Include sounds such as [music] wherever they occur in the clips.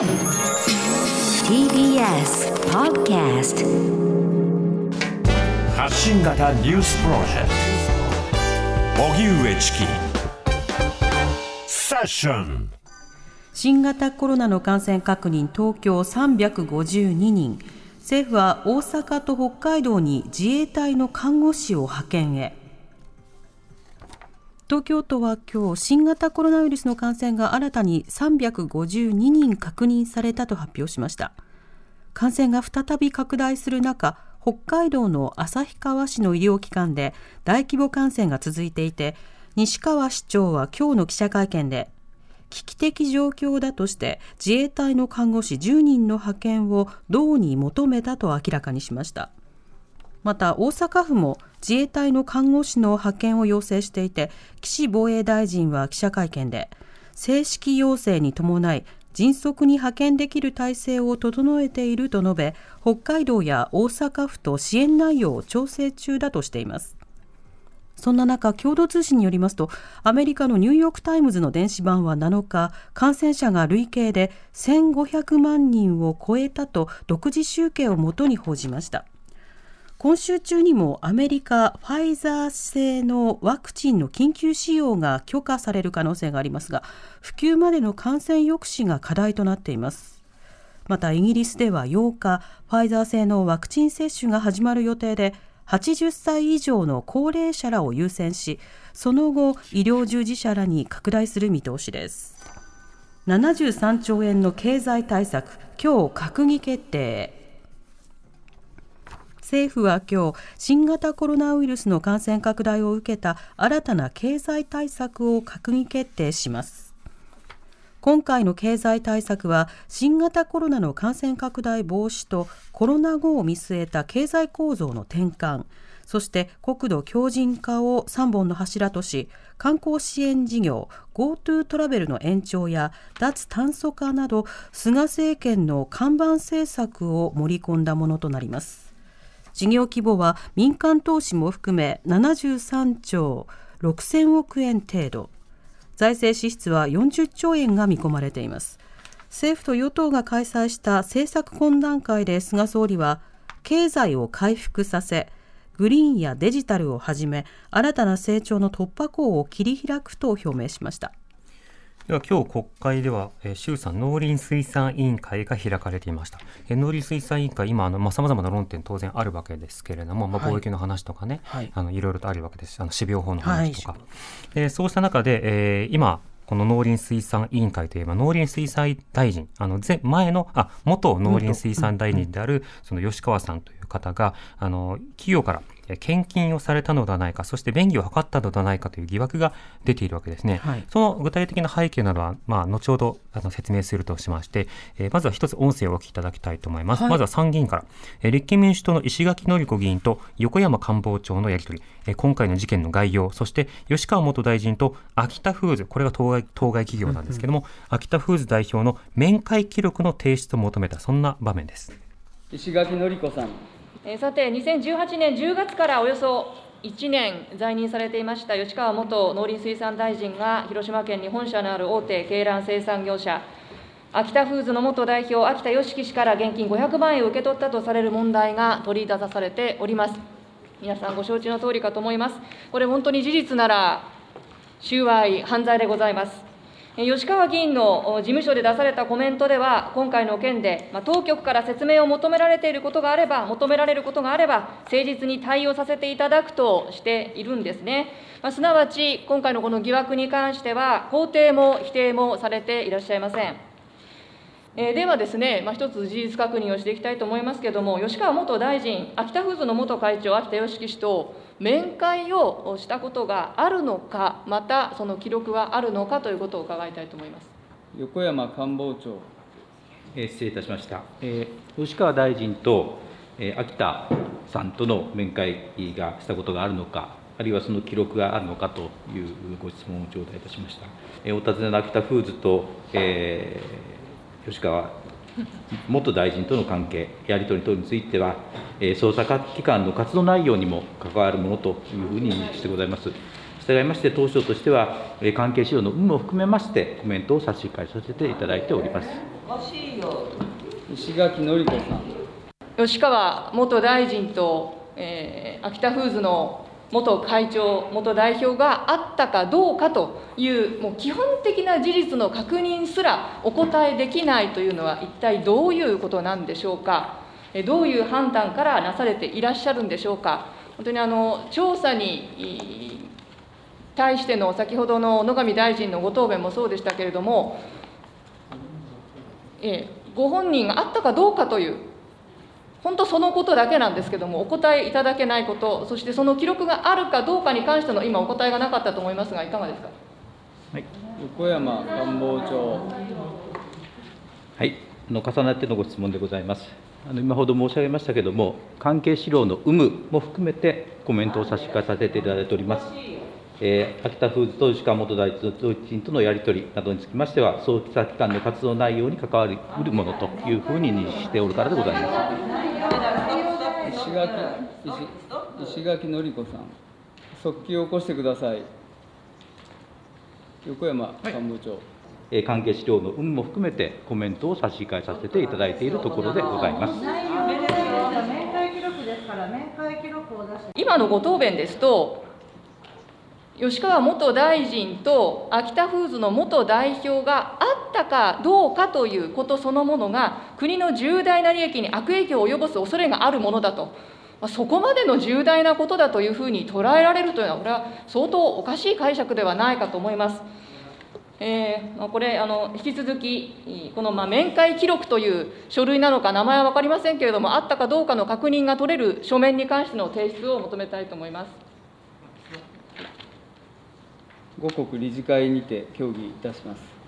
TBS Podcast 発信型ニュースプロジェクト。荻上チキ。セッション。新型コロナの感染確認東京352人。政府は大阪と北海道に自衛隊の看護師を派遣へ東京都は今日新型コロナウイルスの感染が新たに352人確認されたと発表しました。感染が再び拡大する中北海道の旭川市の医療機関で大規模感染が続いていて西川市長は今日の記者会見で危機的状況だとして自衛隊の看護師10人の派遣を道に求めたと明らかにしました。また大阪府も自衛隊の看護師の派遣を要請していて岸防衛大臣は記者会見で正式要請に伴い迅速に派遣できる体制を整えていると述べ北海道や大阪府と支援内容を調整中だとしていますそんな中、共同通信によりますと、アメリカのニューヨーク・タイムズの電子版は7日、感染者が累計で1500万人を超えたと独自集計をもとに報じました。今週中にもアメリカファイザー製のワクチンの緊急使用が許可される可能性がありますが、普及までの感染抑止が課題となっています。またイギリスでは8日、ファイザー製のワクチン接種が始まる予定で、80歳以上の高齢者らを優先し、その後、医療従事者らに拡大する見通しです。73兆円の経済対策、今日閣議決定。政府は今日新型コロナウイルスの感染拡大を受けた新たな経済対策を閣議決定します。今回の経済対策は新型コロナの感染拡大防止とコロナ後を見据えた経済構造の転換そして国土強靭化を3本の柱とし観光支援事業 GoTo トラベルの延長や脱炭素化など菅政権の看板政策を盛り込んだものとなります。事業規模は民間投資も含め73兆6000億円程度。財政支出は40兆円が見込まれています。政府と与党が開催した政策懇談会で菅総理は経済を回復させグリーンやデジタルをはじめ新たな成長の突破口を切り開くと表明しました。では今日国会では、えー、衆参農林水産委員会が開かれていました。えー、農林水産委員会、今、あの、まあ、様々な論点当然あるわけですけれども、まあ、貿易の話とかね、はい、あの、いろいろとあるわけです。あの、種苗法の話とか。はい、そうした中で、えー、今、この農林水産委員会といえば、農林水産大臣、あの前前の、あ元農林水産大臣である、その吉川さんという方が、あの企業から献金をされたのではないか、そして便宜を図ったのではないかという疑惑が出ているわけですね。はい、その具体的な背景などは、まあ、後ほどあの説明するとしまして、えー、まずは一つ音声をお聞きいただきたいと思います。はい、まずは参議院から、えー、立憲民主党の石垣のり子議員と横山官房長のやり取り、えー、今回の事件の概要、そして吉川元大臣と秋田フーズ、これが当該当該企業なんですけれども、うんうん、秋田フーズ代表の面会記録の提出を求めた、そんな場面です。石垣のり子さんさて、2018年10月からおよそ1年在任されていました吉川元農林水産大臣が、広島県に本社のある大手鶏卵生産業者、秋田フーズの元代表、秋田芳樹氏から現金500万円を受け取ったとされる問題が取り沙汰されております。皆さんご承知の通りかと思います。これ、本当に事実なら、収賄、犯罪でございます。吉川議員の事務所で出されたコメントでは、今回の件で、当局から説明を求められていることがあれば、求められることがあれば、誠実に対応させていただくとしているんですね。ますなわち、今回のこの疑惑に関しては、肯定も否定もされていらっしゃいません。えー、ではですね、まあ、一つ事実確認をしていきたいと思いますけれども、吉川元大臣、秋田フーズの元会長、秋田芳樹氏と面会をしたことがあるのか、またその記録があるのかということを伺いたいと思います横山官房長。えー、失礼いたしました。えー、吉川大臣と、えー、秋田さんとの面会がしたことがあるのか、あるいはその記録があるのかというご質問を頂戴いたしました。えー、お尋ねの秋田フーズと、えー吉川元大臣との関係、やり取り等については、捜査機関の活動内容にも関わるものというふうに認識してございます。したがいまして、当初としては、関係資料の有無を含めまして、コメントを差し控えさせていただいております。石垣のり子さん吉川元大臣と、えー、秋田フーズの元会長、元代表があったかどうかという、もう基本的な事実の確認すらお答えできないというのは、一体どういうことなんでしょうか、どういう判断からなされていらっしゃるんでしょうか、本当にあの調査に対しての先ほどの野上大臣のご答弁もそうでしたけれども、えご本人があったかどうかという本当そのことだけなんですけども、お答えいただけないこと、そしてその記録があるかどうかに関しての今、お答えがなかったと思いますが、いかがですか？はい、横山官房長。はい、あの重なってのご質問でございます。あの今ほど申し上げましたけれども、関係資料の有無も含めてコメントを差し控えさせていただいております。えー、秋田フーズと石川元大臣とのやり取りなどにつきましては、捜査機関の活動内容に関わりうるものというふうに認識しておるからでございます石垣石石垣のり子さん、速記を起こしてください。横山官房長。はいえ関係資料の有無も含めてコメントを差し控えさせていただいているところでございます。今のご答弁ですと、吉川元大臣と秋田フーズの元代表があったかどうかということそのものが、国の重大な利益に悪影響を及ぼす恐れがあるものだと、そこまでの重大なことだというふうに捉えられるというのは、これは相当おかしい解釈ではないかと思います。えー、これあの、引き続き、このまあ面会記録という書類なのか、名前は分かりませんけれども、あったかどうかの確認が取れる書面に関しての提出を求めたいと思います。五国理事会にて協議いたします。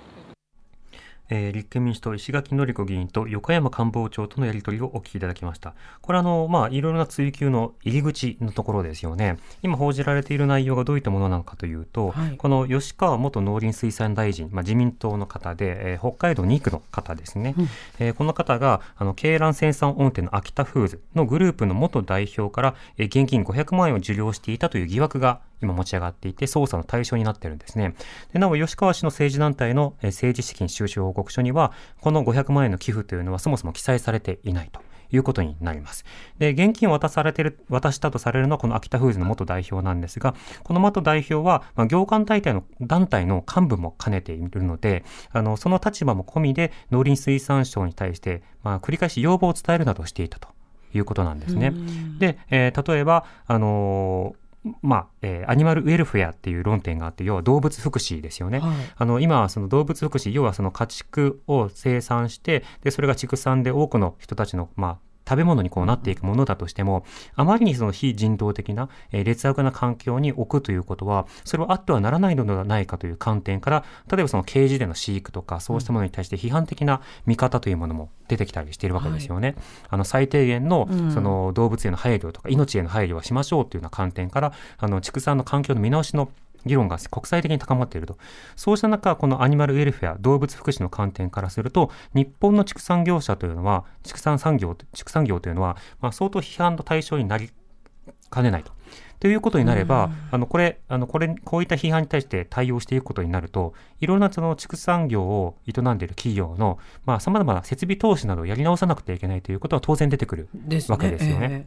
えー、立憲民主党石垣のり子議員と横山官房長とのやり取りをお聞きいただきました。これあの、まあ、いろいろな追及の入り口のところですよね。今報じられている内容がどういったものなのかというと、はい、この吉川元農林水産大臣、まあ、自民党の方で、えー、北海道2区の方ですね。うん、えー、この方が、あの、鶏卵生産大手の秋田フーズのグループの元代表から、えー、現金500万円を受領していたという疑惑が今持ち上がっていて、捜査の対象になっているんですね。でなお、吉川氏の政治団体の政治資金収支報告書には、この500万円の寄付というのはそもそも記載されていないと。いうことになります。で、現金を渡されてる、渡したとされるのはこの秋田フーズの元代表なんですが、この元代表は、まあ、業界大体の団体の幹部も兼ねているので、あの、その立場も込みで農林水産省に対して、まあ、繰り返し要望を伝えるなどしていたということなんですね。で、えー、例えば、あのまあ、えー、アニマルウェルフェアっていう論点があって、要は動物福祉ですよね。はい、あの、今はその動物福祉、要はその家畜を生産して、で、それが畜産で多くの人たちの、まあ、食べ物にこうなっていくものだとしても、あまりにその非人道的な、えー、劣悪な環境に置くということは、それはあってはならないのではないかという観点から、例えばその刑事での飼育とか、そうしたものに対して批判的な見方というものも出てきたりしているわけですよね。はい、あの、最低限の、その動物への配慮とか、命への配慮はしましょうというような観点から、あの、畜産の環境の見直しの議論が国際的に高まっていると。そうした中、このアニマルウェルフェア、動物福祉の観点からすると、日本の畜産業者というのは、畜産産業、畜産業というのは、まあ、相当批判の対象になりかねないと。ということになれば、あのこれ、あのこれ、こういった批判に対して対応していくことになると、いろんなその畜産業を営んでいる企業の、まあ、様々な設備投資などをやり直さなくてはいけないということは当然出てくるわけですよね。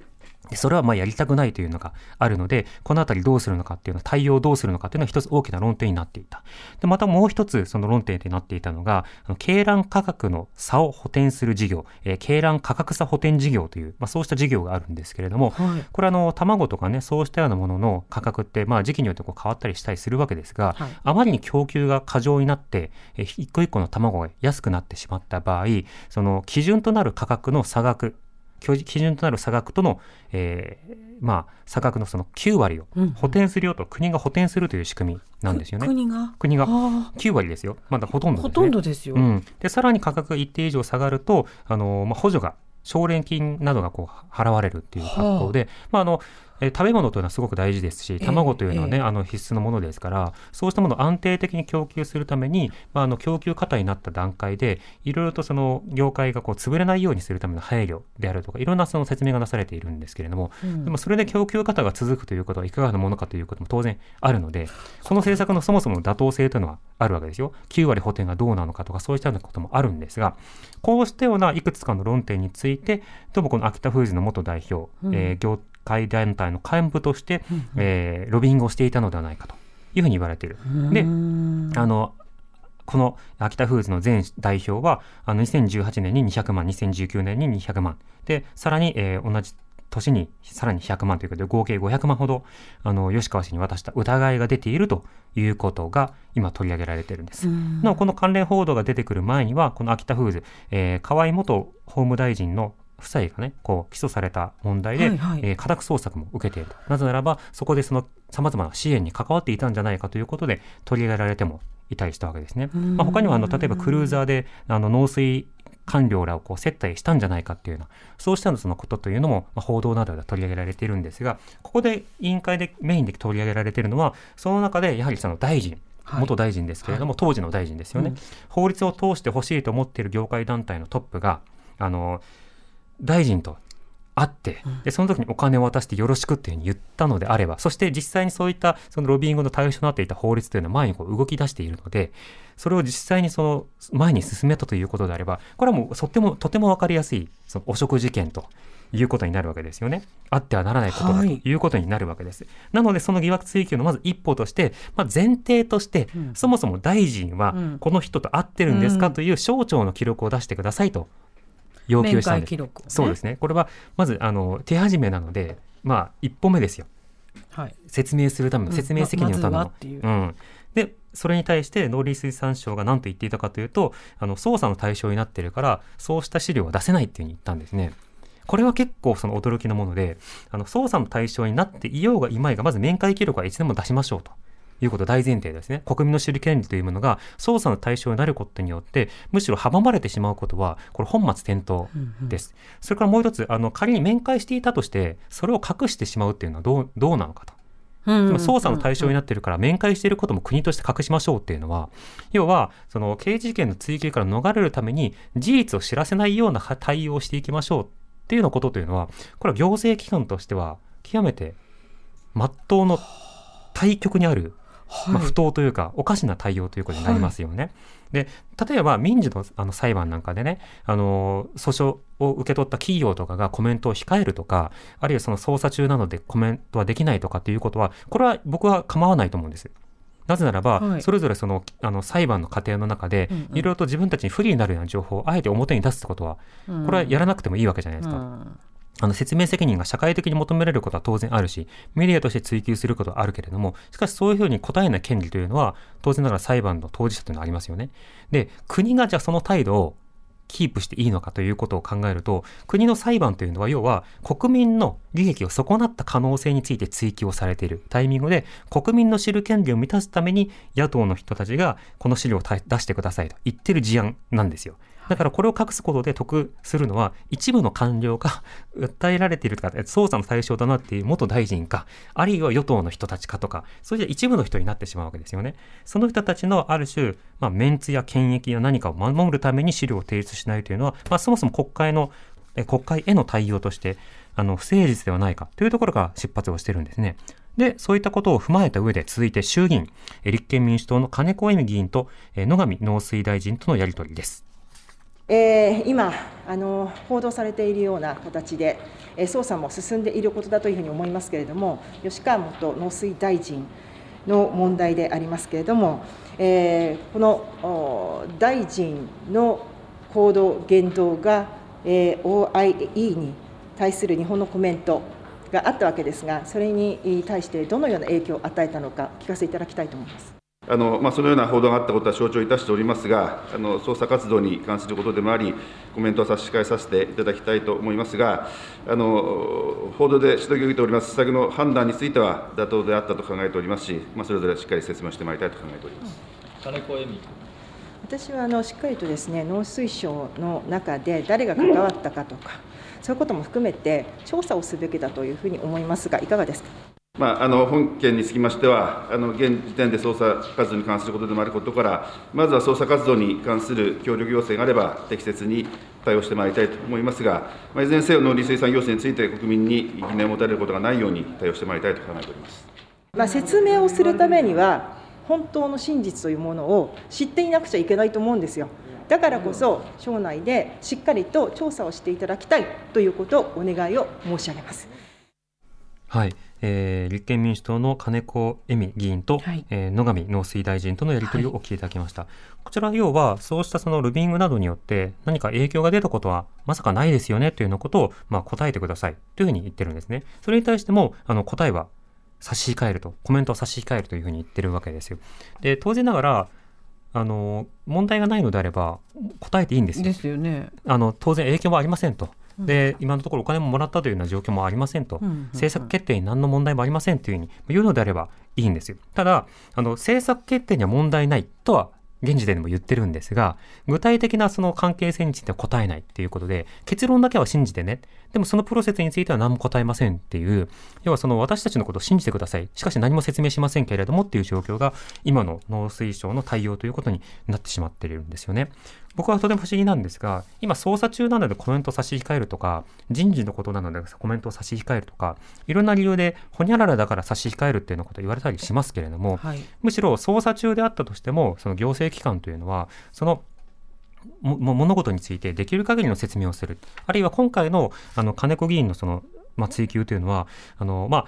それはまあやりたくないというのがあるので、このあたりどうするのかっていうのは、対応どうするのかっていうのは一つ大きな論点になっていた。で、またもう一つその論点になっていたのが、鶏卵価格の差を補填する事業、えー、鶏卵価格差補填事業という、まあそうした事業があるんですけれども、はい、これあの、卵とかね、そうしたようなものの価格って、まあ時期によってこう変わったりしたりするわけですが、はい、あまりに供給が過剰になって、えー、一個一個の卵が安くなってしまった場合、その基準となる価格の差額、基準となる差額との、えー、まあ、差額のその9割を補填するよと、国が補填するという仕組みなんですよね。国が？国が9割ですよ。まだほとんどです、ね、ほとんどですよ。うん、で、さらに価格が一定以上下がると、あの、まあ、補助が奨励金などがこう払われるっていう格好で、はあ、まあ、あのえ食べ物というのはすごく大事ですし卵というのはね、えー、あの必須のものですからそうしたものを安定的に供給するために、まあ、あの供給過多になった段階でいろいろとその業界がこう潰れないようにするための配慮であるとかいろんなその説明がなされているんですけれども、うん、でもそれで供給過多が続くということはいかがなものかということも当然あるのでこの政策のそもそもの妥当性というのはあるわけですよ。9割補填がどうなのかとかそういったようなこともあるんですがこうしたようないくつかの論点についてどうもこの秋田フーズの元代表、うん、えー、業界団体の幹部として、うん、えー、ロビングをしていたのではないかというふうに言われている。であのこの秋田フーズの前代表は、あの2018年に200万、2019年に200万。で、さらに、えー、同じ年にさらに100万ということで、合計500万ほど、あの、吉川氏に渡した疑いが出ているということが、今取り上げられているんです。なお、この関連報道が出てくる前には、この秋田フーズ、えー、河合元法務大臣の夫妻がね、こう、起訴された問題で、はいはい、えー、家宅捜索も受けていると。なぜならば、そこでその様々な支援に関わっていたんじゃないかということで、取り上げられてもいたりしたわけですね。まあ、他には、あの、例えばクルーザーで、あの、農水官僚らをこう接待したんじゃないかっていうような、そうしたそのことというのも、まあ、報道などで取り上げられているんですが、ここで委員会でメインで取り上げられているのは、その中でやはりその大臣、元大臣ですけれども、はい、当時の大臣ですよね、うん、法律を通してほしいと思っている業界団体のトップが、あの、大臣と会って、で、その時にお金を渡してよろしくっていうふうに言ったのであれば、そして実際にそういったそのロビーングの対象となっていた法律というのは前にこう動き出しているので、それを実際にその前に進めたということであれば、これはもうとても、とてもわかりやすい、その汚職事件ということになるわけですよね。あってはならないことだということになるわけです。はい、なので、その疑惑追及のまず一歩として、まあ、前提として、うん、そもそも大臣はこの人と会ってるんですかという省庁の記録を出してくださいと要求したんです。ね、そうですね。これはまずあの手始めなので、まあ一歩目ですよ。はい、説明するための説明責任のための。うん、まうんでそれに対して農林水産省が何と言っていたかというとあの捜査の対象になっているからそうした資料は出せないっていうふうに言ったんですね。これは結構その驚きのものであの捜査の対象になっていようがいまいがまず面会記録はいつでも出しましょうと。いうこと大前提ですね。国民の知る権利というものが捜査の対象になることによって、むしろ阻まれてしまうことは、これ本末転倒です。うんうん、それからもう一つ、あの、仮に面会していたとして、それを隠してしまうっていうのはどう、どうなのかと。捜査の対象になっているから面会していることも国として隠しましょうっていうのは要はその刑事事件の追及から逃れるために事実を知らせないような対応をしていきましょうっていうようなことというのはこれは行政機関としては極めて真っ当の対極にあるはい、まあ、不当というかおかしな対応ということになりますよね。はい、で例えば民事のあの裁判なんかでねあの訴訟を受け取った企業とかがコメントを控えるとかあるいはその捜査中なのでコメントはできないとかっていうことはこれは僕は構わないと思うんです。なぜならば、はい、それぞれそのあの裁判の過程の中で、いろいろと自分たちに不利になるような情報をあえて表に出すってことは、これはやらなくてもいいわけじゃないですか。うんあの説明責任が社会的に求められることは当然あるし、メディアとして追求することはあるけれども、しかしそういうふうに答えない権利というのは、当然ながら裁判の当事者というのはありますよね。で、国がじゃあその態度をキープしていいのかということを考えると、国の裁判というのは、要は国民の利益を損なった可能性について追及をされているタイミングで、国民の知る権利を満たすために、野党の人たちがこの資料を出してくださいと言ってる事案なんですよ。だからこれを隠すことで得するのは、一部の官僚が [laughs] 訴えられているとか、捜査の対象となっている元大臣か、あるいは与党の人たちかとか、そういう一部の人になってしまうわけですよね。その人たちのある種、まあ、メンツや権益や何かを守るために資料を提出しないというのは、まあ、そもそも国会の、国会への対応として、あの、不誠実ではないかというところが出発をしてるんですね。で、そういったことを踏まえた上で、続いて衆議院、立憲民主党の金子恵美議員と野上農水大臣とのやり取りです。えー、今あの、報道されているような形で、えー、捜査も進んでいることだというふうに思いますけれども、吉川元農水大臣の問題でありますけれども、えー、この大臣の行動、言動が、えー、OIE に対する日本のコメントがあったわけですが、それに対してどのような影響を与えたのか、お聞かせいただきたいと思います。あのまあ、そのような報道があったことは承知をいたしておりますが、あの捜査活動に関することでもあり、コメントを差し控えさせていただきたいと思いますが、あの報道で指摘を受けております施策の判断については、妥当であったと考えておりますし、まあ、それぞれしっかり説明してまいりたいと考えております。金子恵美私はあのしっかりとですね農水省の中で誰が関わったかとか、そういうことも含めて調査をすべきだというふうに思いますが、いかがですか？まあ、あの本件につきましては、あの現時点で捜査活動に関することでもあることから、まずは捜査活動に関する協力要請があれば、適切に対応してまいりたいと思いますが、まあ、いずれにせよ農林水産行政について、国民に疑念を持たれることがないように対応してまいりたいと考えております。まあ、説明をするためには、本当の真実というものを知っていなくちゃいけないと思うんですよ。だからこそ、省内でしっかりと調査をしていただきたいということをお願いを申し上げます。はい、えー、立憲民主党の金子恵美議員と、はい、えー、野上農水大臣とのやり取りをお聞きいただきました、はい、こちら要はそうしたそのルビングなどによって何か影響が出たことはまさかないですよねというようなことを、まあ、答えてください。というふうに言ってるんですね。それに対してもあの答えは差し控えると。コメントを差し控えるというふうに言ってるわけですよ。で当然ながらあの問題がないのであれば答えていいんですよ。ですよね。あの当然影響はありませんと。で今のところお金ももらったというような状況もありませんと、政策決定に何の問題もありませんというふうに言うのであればいいんですよ。ただあの政策決定には問題ないとは現時点でも言ってるんですが、具体的なその関係性については答えないっていうことで、結論だけは信じてね。でもそのプロセスについては何も答えませんっていう、要はその私たちのことを信じてください。しかし何も説明しませんけれどもっていう状況が、今の農水省の対応ということになってしまっているんですよね。僕はとても不思議なんですが、今捜査中なのでコメント差し控えるとか、人事のことなのでコメントを差し控えるとか、いろんな理由でほにゃららだから差し控えるっていうようなことを言われたりしますけれども、はい、むしろ捜査中であったとしても、その行政機関というのは、そのも物事についてできる限りの説明をする。あるいは今回のあの金子議員のその、まあ、追及というのは、あのまあ、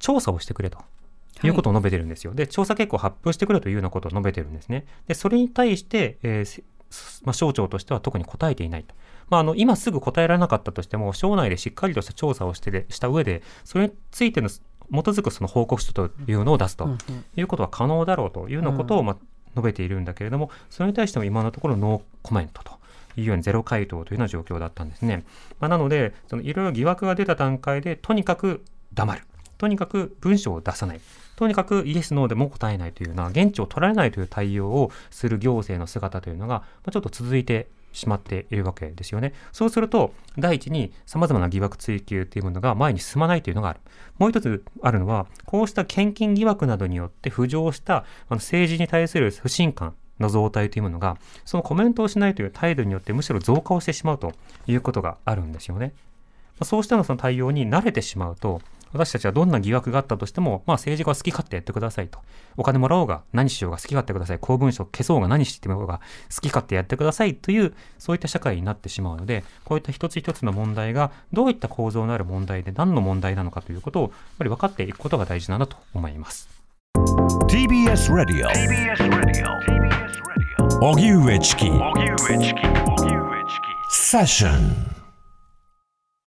調査をしてくれと。いうことを述べてるんですよ。で、調査結果を発表してくれというようなことを述べてるんですね。で、それに対して、えー、まあ、省庁としては特に答えていないと。まあ、あの今すぐ答えられなかったとしても、省内でしっかりとした調査をしてでした上で、それについての基づくその報告書というのを出すということは可能だろうというようなことを、まあ、述べているんだけれども、それに対しても今のところノーコメントと。いうようにゼロ回答というような状況だったんですね。まあ、なので、そのいろいろ疑惑が出た段階で、とにかく黙る。とにかく文章を出さない。とにかくイエス、ノーでも答えないというような、現地を取られないという対応をする行政の姿というのが、ちょっと続いてしまっているわけですよね。そうすると、第一に様々な疑惑追及というものが前に進まないというのがある。もう一つあるのは、こうした献金疑惑などによって浮上した政治に対する不信感、の増体というものが、そのコメントをしないという態度によってむしろ増加をしてしまうということがあるんですよね。そうしたのその対応に慣れてしまうと、私たちはどんな疑惑があったとしても、まあ政治家は好き勝手やってくださいと。お金もらおうが何しようが好き勝手ください。公文書消そうが何してもが好き勝手やってくださいという、そういった社会になってしまうので、こういった一つ一つの問題がどういった構造のある問題で何の問題なのかということを、やっぱり分かっていくことが大事なんだと思います。TBS Radio 荻上チキセッション